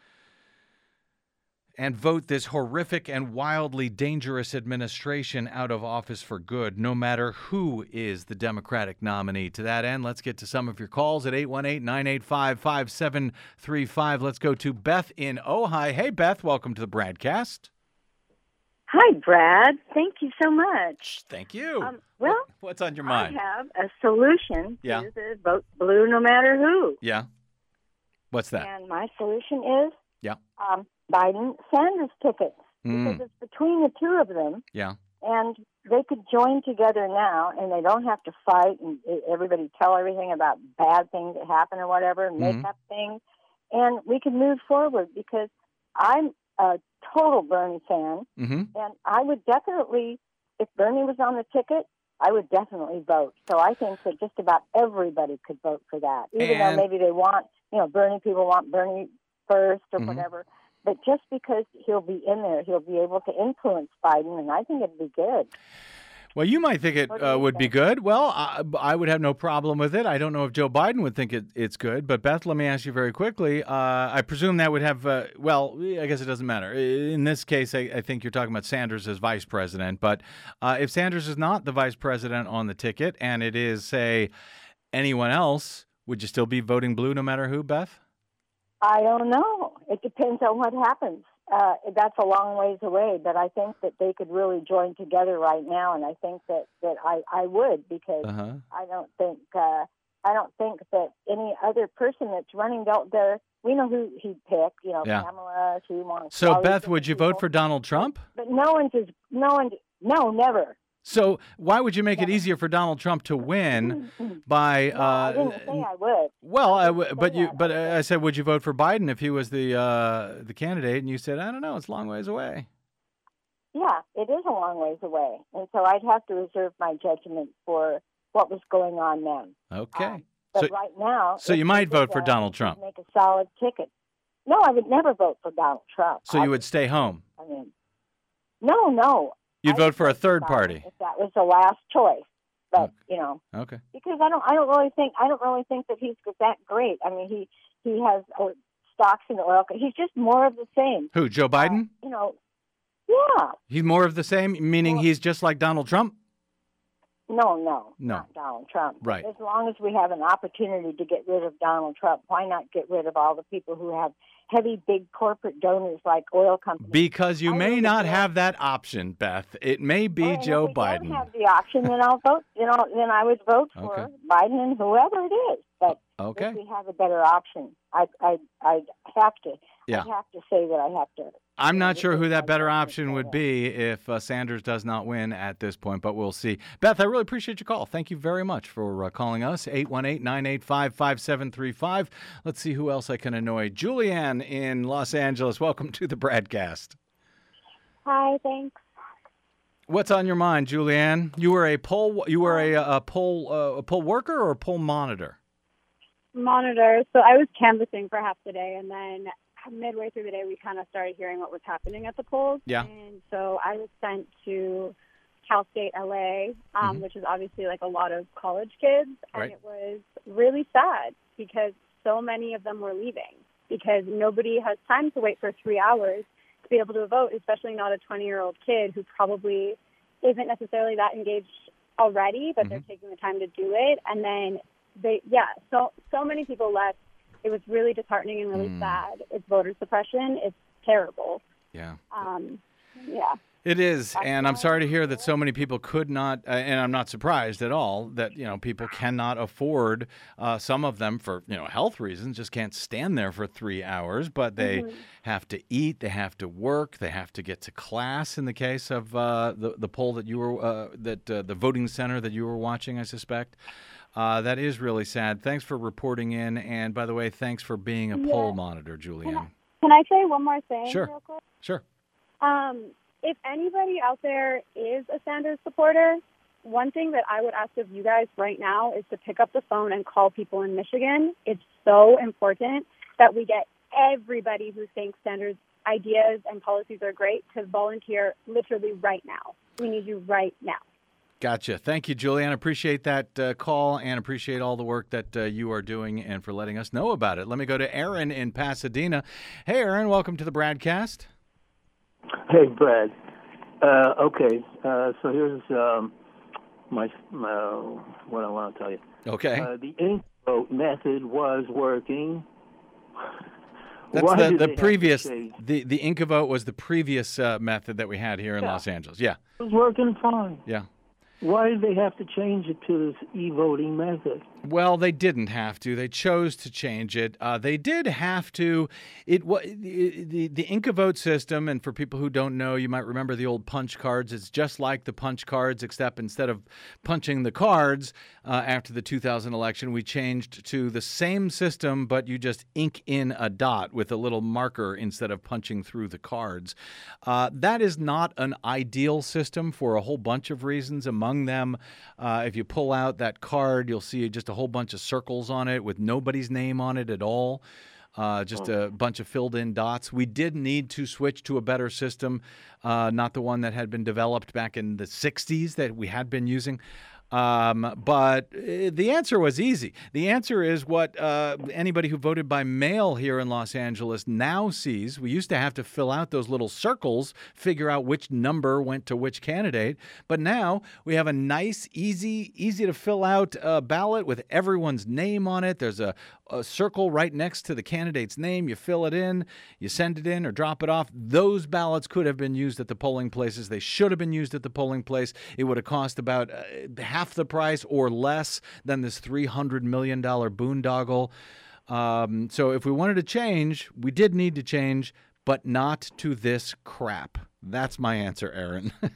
and vote this horrific and wildly dangerous administration out of office for good, no matter who is the Democratic nominee. To that end, let's get to some of your calls at 818 985 5735. Let's go to Beth in Ojai. Hey, Beth, welcome to the broadcast. Hi, Brad. Thank you so much. Thank you. Um, well, What- what's on your mind? I have a solution Yeah. to the vote blue no matter who. Yeah. What's that? And my solution is Yeah. um, Biden Sanders tickets because Mm, it's between the two of them, yeah. and they could join together now, and they don't have to fight and everybody tell everything about bad things that happen or whatever, and make Mhm. up things, and we can move forward because I'm a total Bernie fan. hmm And I would definitely, if Bernie was on the ticket, I would definitely vote. So I think that just about everybody could vote for that, even And- though maybe they want, you know, Bernie people want Bernie first or Mhm. whatever. But just because he'll be in there, he'll be able to influence Biden, and I think it'd be good. Well, you might think it uh, would be good. Well, I, I would have no problem with it. I don't know if Joe Biden would think it, it's good. But Beth, let me ask you very quickly. Uh, I presume that would have. Uh, well, I guess it doesn't matter. In this case, I, I think you're talking about Sanders as vice president. But uh, if Sanders is not the vice president on the ticket, and it is say anyone else, would you still be voting blue no matter who, Beth? I don't know. It depends on what happens. Uh, that's a long ways away, but I think that they could really join together right now, and I think that, that I, I would because Uh huh. I don't think uh, I don't think that any other person that's running don't there. We know who he'd pick. You know, Yeah. Kamala. She wants. So, Beth, would you vote for Donald Trump? But no one's is no one. No, never. So, why would you make it easier for Donald Trump to win [LAUGHS] by? No, I Uh, didn't say I would. Well, I I w- but you, but I uh, I said, would you vote for Biden if he was the uh, the candidate? And you said, I don't know, it's a long ways away. Yeah, it is a long ways away, and so I'd have to reserve my judgment for what was going on then. Okay, Um, But So- right now, so you might vote for uh, Donald Trump. Make a solid ticket. No, I would never vote for Donald Trump. so I you would stay home. I mean, no, no. You'd I vote for a third party. if that was the last choice. But Okay. you know, Okay, because I don't, I don't really think, I don't really think that he's that great. I mean, he he has uh, stocks in the oil. He's just more of the same. who? Joe Biden? You know, yeah. He's more of the same, meaning Well- he's just like Donald Trump. No, no, No. not Donald Trump. Right. As long as we have an opportunity to get rid of Donald Trump, why not get rid of all the people who have heavy, big corporate donors like oil companies? Because you I may not for- have that option, Beth. It may be Well, Joe if Biden. Don't have the option, then I'll vote. You know, then I would vote for Okay. Biden and whoever it is. But Okay. if we have a better option, I, I, I have to. Yeah. I have to say that I have to. I'm not sure who that better option would be if uh, Sanders does not win at this point, but we'll see. Beth, I really appreciate your call. Thank you very much for uh, calling us. 818 985 5735. Let's see who else I can annoy. Julianne in Los Angeles, welcome to the broadcast. Hi, thanks. What's on your mind, Julianne? You were a poll you were a, a poll uh, a poll worker or a poll monitor? monitor. So I was canvassing for half the day, and then midway through the day, we kind of started hearing what was happening at the polls. Yeah. And so I was sent to Cal State LA, um, Mhm. which is obviously like a lot of college kids, and Right. it was really sad because so many of them were leaving because nobody has time to wait for three hours to be able to vote, especially not a 20 year old kid who probably isn't necessarily that engaged already, but they're taking the time to do it. And then they, yeah, so so many people left. It was really disheartening and really Mm. sad. It's voter suppression. It's terrible. Yeah. Um, yeah. It is, and I'm sorry to hear that so many people could not, uh, and I'm not surprised at all that you know people cannot afford uh, some of them for you know health reasons, just can't stand there for three hours. But they have to eat, they have to work, they have to get to class. In the case of uh, the the poll that you were uh, that uh, the voting center that you were watching, I suspect. Uh, that is really sad. Thanks for reporting in, and by the way, thanks for being a poll monitor, Julianne. Can I say one more thing Sure. real quick? Sure. Um, if anybody out there is a Sanders supporter, one thing that I would ask of you guys right now is to pick up the phone and call people in Michigan. It's so important that we get everybody who thinks Sanders' ideas and policies are great to volunteer literally right now. We need you right now. Gotcha. Thank you, Julianne. Appreciate that uh, call and appreciate all the work that uh, you are doing and for letting us know about it. Let me go to Aaron in Pasadena. Hey, Aaron, welcome to the broadcast. Hey, Brad. Uh, okay, uh, so here's um, my, my what I want to tell you. Okay. Uh, the ink vote method was working. [LAUGHS] That's Why the, the they have to previous, the, the InkaVote was the previous uh, method that we had here in Yeah. Los Angeles. Yeah. It was working fine. Yeah. Why did they have to change it to this e-voting method? Well, they didn't have to. They chose to change it. Uh, they did have to. It wa the, the the InkaVote system, and for people who don't know, you might remember the old punch cards. It's just like the punch cards, except instead of punching the cards uh, after the 2000 election, we changed to the same system, but you just ink in a dot with a little marker instead of punching through the cards. Uh, that is not an ideal system for a whole bunch of reasons. Among them, uh, if you pull out that card, you'll see just a whole bunch of circles on it with nobody's name on it at all. Uh, just a bunch of filled in dots. We did need to switch to a better system, uh, not the one that had been developed back in the 60s that we had been using. Um, but uh, the answer was easy. The answer is what uh, anybody who voted by mail here in Los Angeles now sees. We used to have to fill out those little circles, figure out which number went to which candidate. But now we have a nice, easy, easy to fill out uh, ballot with everyone's name on it. There's a, a circle right next to the candidate's name. You fill it in, you send it in or drop it off. Those ballots could have been used at the polling places. They should have been used at the polling place. It would have cost about uh, half the price or less than this $300 million boondoggle. Um, so if we wanted to change, we did need to change, but not to this crap. That's my answer, Aaron. [LAUGHS]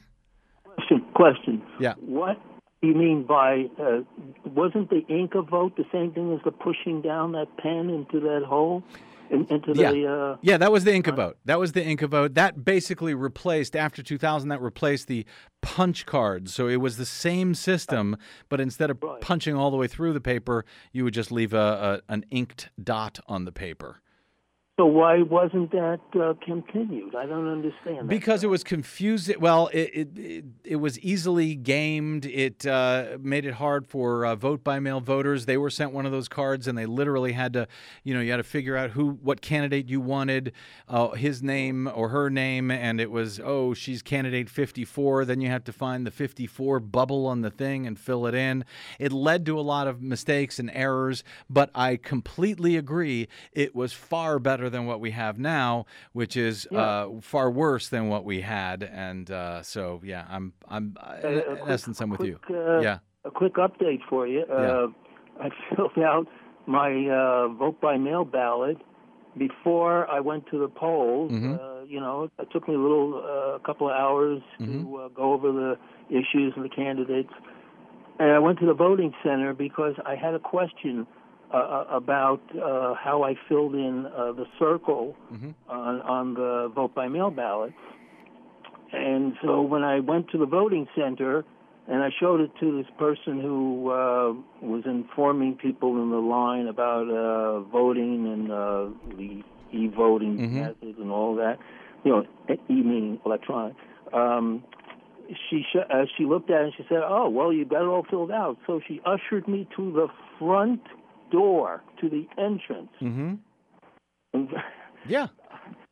Question. Question. Yeah. What you mean by uh, wasn't the InkaVote the same thing as the pushing down that pen into that hole, in, Yeah. the? Uh, Yeah, that was the InkaVote. That was the InkaVote. That basically replaced after 2000. That replaced the punch cards. So it was the same system, but instead of punching all the way through the paper, you would just leave a, a an inked dot on the paper. So why wasn't that uh, continued? I don't understand. That. Because it was confusing. Well, it, it it was easily gamed. It uh, made it hard for uh, vote by mail voters. They were sent one of those cards, and they literally had to, you know, you had to figure out who, what candidate you wanted, uh, his name or her name, and it was oh she's candidate 54. Then you have to find the 54 bubble on the thing and fill it in. It led to a lot of mistakes and errors, but I completely agree. It was far better than what we have now, which is uh, far worse than what we had. And uh, so, yeah, I'm, I'm, uh, Uh, in quick- essence, I'm with you. quick, uh, yeah. A quick update for you. Uh, I [LAUGHS] filled out my uh, vote by mail ballot before I went to the polls. Mhm. Uh, you know, it took me a little, a couple of hours Mm-hmm. to uh, go over the issues and the candidates. And I went to the voting center because I had a question uh, uh, about uh, how I filled in uh, the circle Mhm. on, on the vote by mail ballot. And so when I went to the voting center and I showed it to this person who uh, was informing people in the line about uh, voting and uh, the e-voting Mhm. method and all that, you know, e meaning electronic. Um, she sh- uh, she looked at it and she said, "Oh, well, you got it all filled out." So she ushered me to the front door to the entrance. Mm-hmm. Yeah.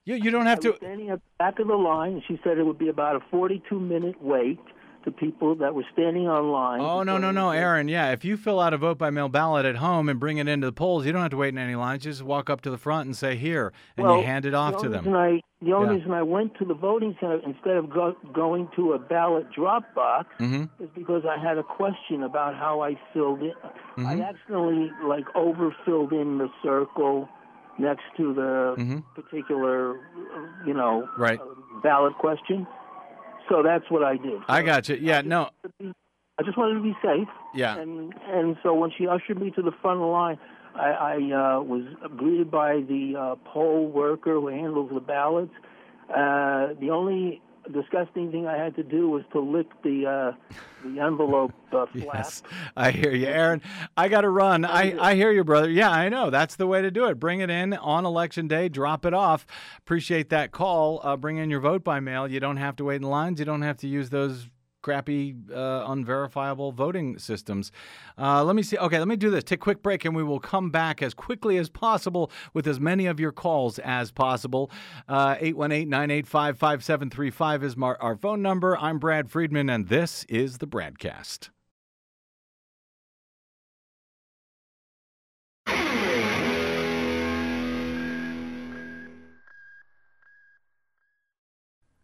You, you don't have I to. was standing at the back of the line, and she said it would be about a 42 minute wait to people that were standing online. Oh no no no, Aaron. Yeah, if you fill out a vote by mail ballot at home and bring it into the polls, you don't have to wait in any lines. Just walk up to the front and say here, and well, you hand it off the to them. I, the only Yeah. reason I went to the voting center instead of go, going to a ballot drop box hmm is because I had a question about how I filled it. I Mhm. accidentally like overfilled in the circle next to the Mhm. particular, you know, Right. uh, ballot question. So that's what I did. I got you. Yeah, no, I just wanted to be safe. yeah. And and so when she ushered me to the front of the line, I, I uh, was greeted by the uh, poll worker who handles the ballots. Uh, the only disgusting thing I had to do was to lick the uh, the envelope uh, [LAUGHS] flap. Yes, I hear you, Aaron. I got to run. I, I hear you, brother. Yeah, I know. That's the way to do it. Bring it in on election day, drop it off. Appreciate that call. Uh, bring in your vote by mail. You don't have to wait in lines. You don't have to use those crappy, uh, unverifiable voting systems. Uh, let me see. Okay, let me do this. Take a quick break, and we will come back as quickly as possible with as many of your calls as possible. Uh, 818 985 5735 is our phone number. I'm Brad Friedman, and this is the Bradcast.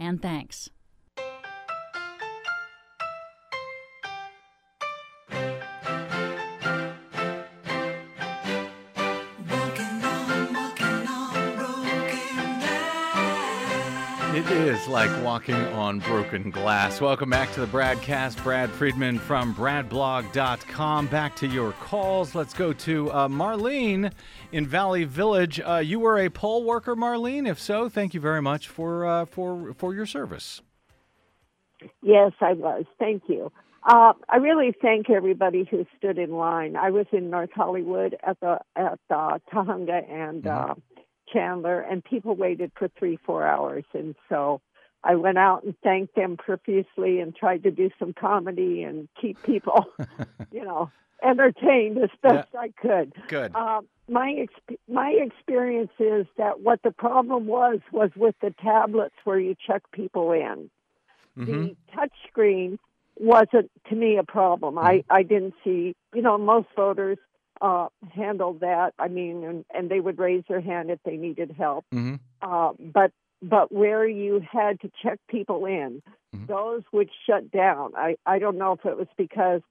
And thanks. Is like walking on broken glass. Welcome back to the broadcast. Brad Friedman from BradBlog.com. Back to your calls. Let's go to uh, Marlene in Valley Village. Uh, you were a poll worker, Marlene. If so, thank you very much for uh, for for your service. Yes, I was. Thank you. Uh, I really thank everybody who stood in line. I was in North Hollywood at the at uh, Tujunga and uh, Chandler, and people waited for three, four hours, and so I went out and thanked them profusely and tried to do some comedy and keep people, [LAUGHS] you know, entertained as best I could. Good. Uh, my ex- my experience is that what the problem was was with the tablets where you check people in the touch screen wasn't to me a problem. I I didn't see, you know, most voters uh handled that. I mean, and, and they would raise their hand if they needed help. Mm-hmm. Uh, but but where you had to check people in, those would shut down. I I don't know if it was because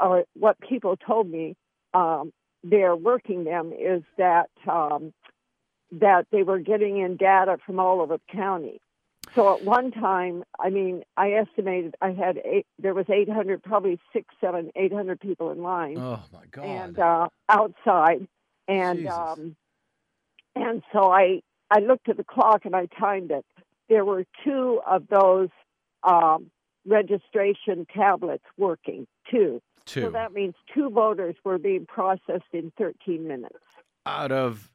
or what people told me um, they're working them is that um, that they were getting in data from all over the county. So at one time, I mean, I estimated I had eight, there was 800, probably six, seven, 800 people in line Oh my God. and uh, outside, and Jesus. um, and so I I looked at the clock and I timed it. There were two of those um, registration tablets working. Two. Two. So that means two voters were being processed in 13 minutes. Out of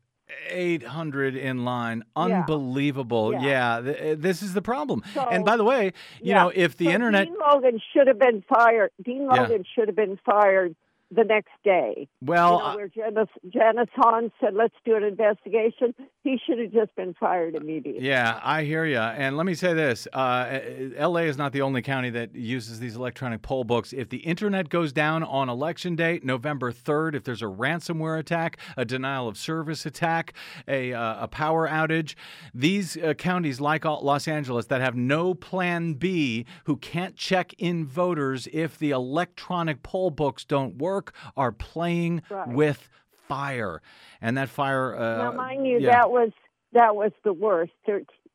800 in line. Unbelievable. Yeah. Yeah, th- uh, this is the problem. So- and by the way, you Yeah. know, if the So internet. Dean Logan should have been fired. Dean Yeah. Logan should have been fired the next day. Well, you know, where Janice, Janice Hahn said, "Let's do an investigation." He should have just been fired immediately. Yeah, I hear you. And let me say this uh, LA is not the only county that uses these electronic poll books. If the internet goes down on election day, November 3rd, if there's a ransomware attack, a denial of service attack, a, uh, a power outage, these uh, counties like Los Angeles that have no plan B, who can't check in voters if the electronic poll books don't work, are playing Right. with fire. And that fire. Uh, now, mind you, yeah. that was that was the worst.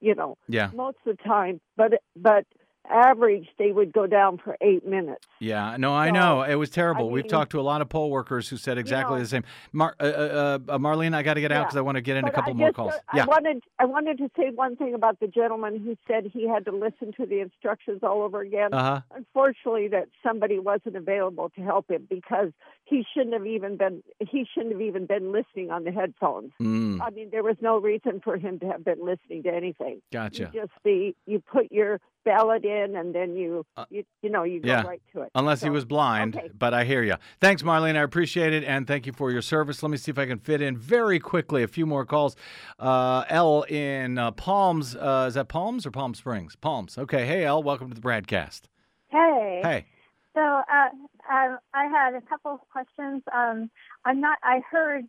You know, Yeah. most of the time. But but average they would go down for eight minutes. Yeah, no, I So, know it was terrible. I We've talked to a lot of poll workers who said exactly know- the same. Mar- uh, uh, uh, Marlene, I got to get out Yeah. because I want to get in a couple more calls. uh, yeah, I wanted I wanted to say one thing about the gentleman who said he had to listen to the instructions all over again. Uh-huh. Unfortunately, that somebody wasn't available to help him because he shouldn't have even been he shouldn't have even been listening on the headphones. Mm. I mean, there was no reason for him to have been listening to anything. Gotcha. You just the you put your ballot in and then you you, you know you go Uh, yeah. right to it. Unless he was blind, okay. but I hear you. Thanks, Marlene. I appreciate it, and thank you for your service. Let me see if I can fit in very quickly a few more calls. Uh, L in uh, Palms. Uh, is that Palms or Palm Springs? Palms. Okay. Hey, L. Welcome to the broadcast. Hey. Hey. So uh, uh, I had a couple of questions. Um, I'm not. I heard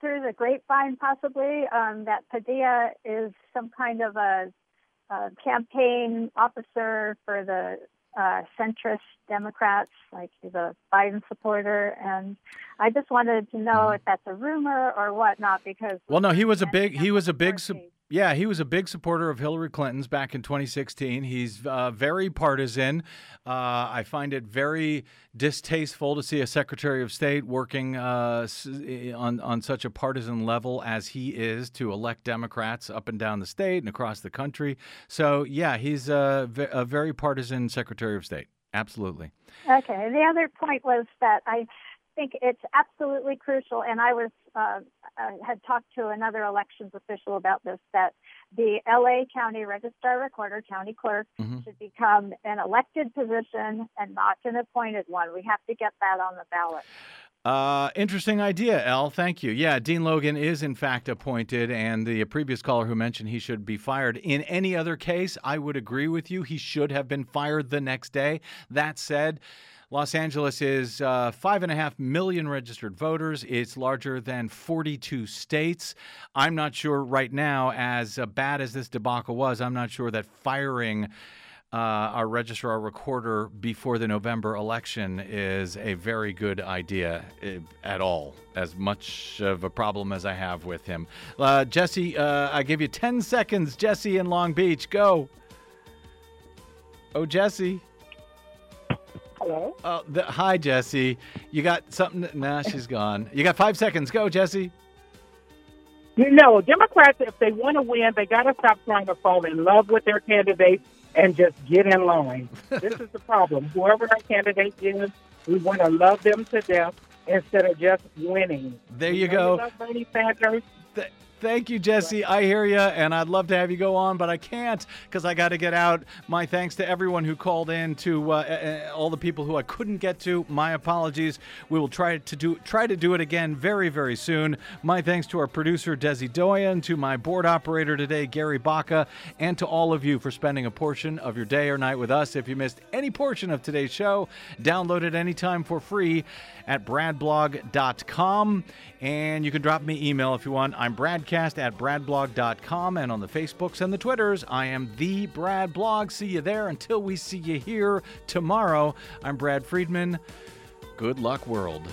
through the grapevine possibly um, that Padilla is some kind of a, a campaign officer for the uh, centrist Democrats, like he's a Biden supporter, and I just wanted to know if that's a rumor or whatnot because Well, no, he was a big he was a big sup- yeah he was a big supporter of Hillary Clinton's back in 2016. He's uh, very partisan. Uh, I find it very distasteful to see a Secretary of State working uh, on on such a partisan level as he is to elect Democrats up and down the state and across the country. So yeah, he's a, a very partisan Secretary of State. Absolutely. Okay. The other point was that I think it's absolutely crucial, and I was uh, uh, had talked to another elections official about this that the LA County Registrar Recorder, County Clerk, should become an elected position and not an appointed one. We have to get that on the ballot. Uh, interesting idea, Al. Thank you. Yeah, Dean Logan is in fact appointed, and the previous caller who mentioned he should be fired. In any other case, I would agree with you. He should have been fired the next day. That said, Los Angeles is uh, five and a half million registered voters. It's larger than 42 states. I'm not sure right now, as uh, bad as this debacle was, I'm not sure that firing uh, our registrar recorder before the November election is a very good idea eh, at all, as much of a problem as I have with him. Uh, Jesse, uh, I give you 10 seconds. Jesse in Long Beach, go. Oh, Jesse. Hello? Oh, the, hi, Jesse. You got something? Nah, she's gone. You got five seconds. Go, Jesse. You know, Democrats, if they want to win, they got to stop trying to fall in love with their candidates and just get in line. [LAUGHS] this is the problem. Whoever our candidate is, we want to love them to death instead of just winning. There you We go. love Bernie Sanders. Thank you, Jesse. I hear you, and I'd love to have you go on, but I can't because I got to get out. My thanks to everyone who called in, to uh, uh, all the people who I couldn't get to. My apologies. We will try to do try to do it again very, very soon. My thanks to our producer Desi Doyen, to my board operator today, Gary Baca, and to all of you for spending a portion of your day or night with us. If you missed any portion of today's show, download it anytime for free at bradblog.com. And you can drop me email if you want. I'm bradcast at bradblog.com and on the Facebooks and the Twitters, I am the Brad Blog. See you there until we see you here tomorrow. I'm Brad Friedman. Good luck, world.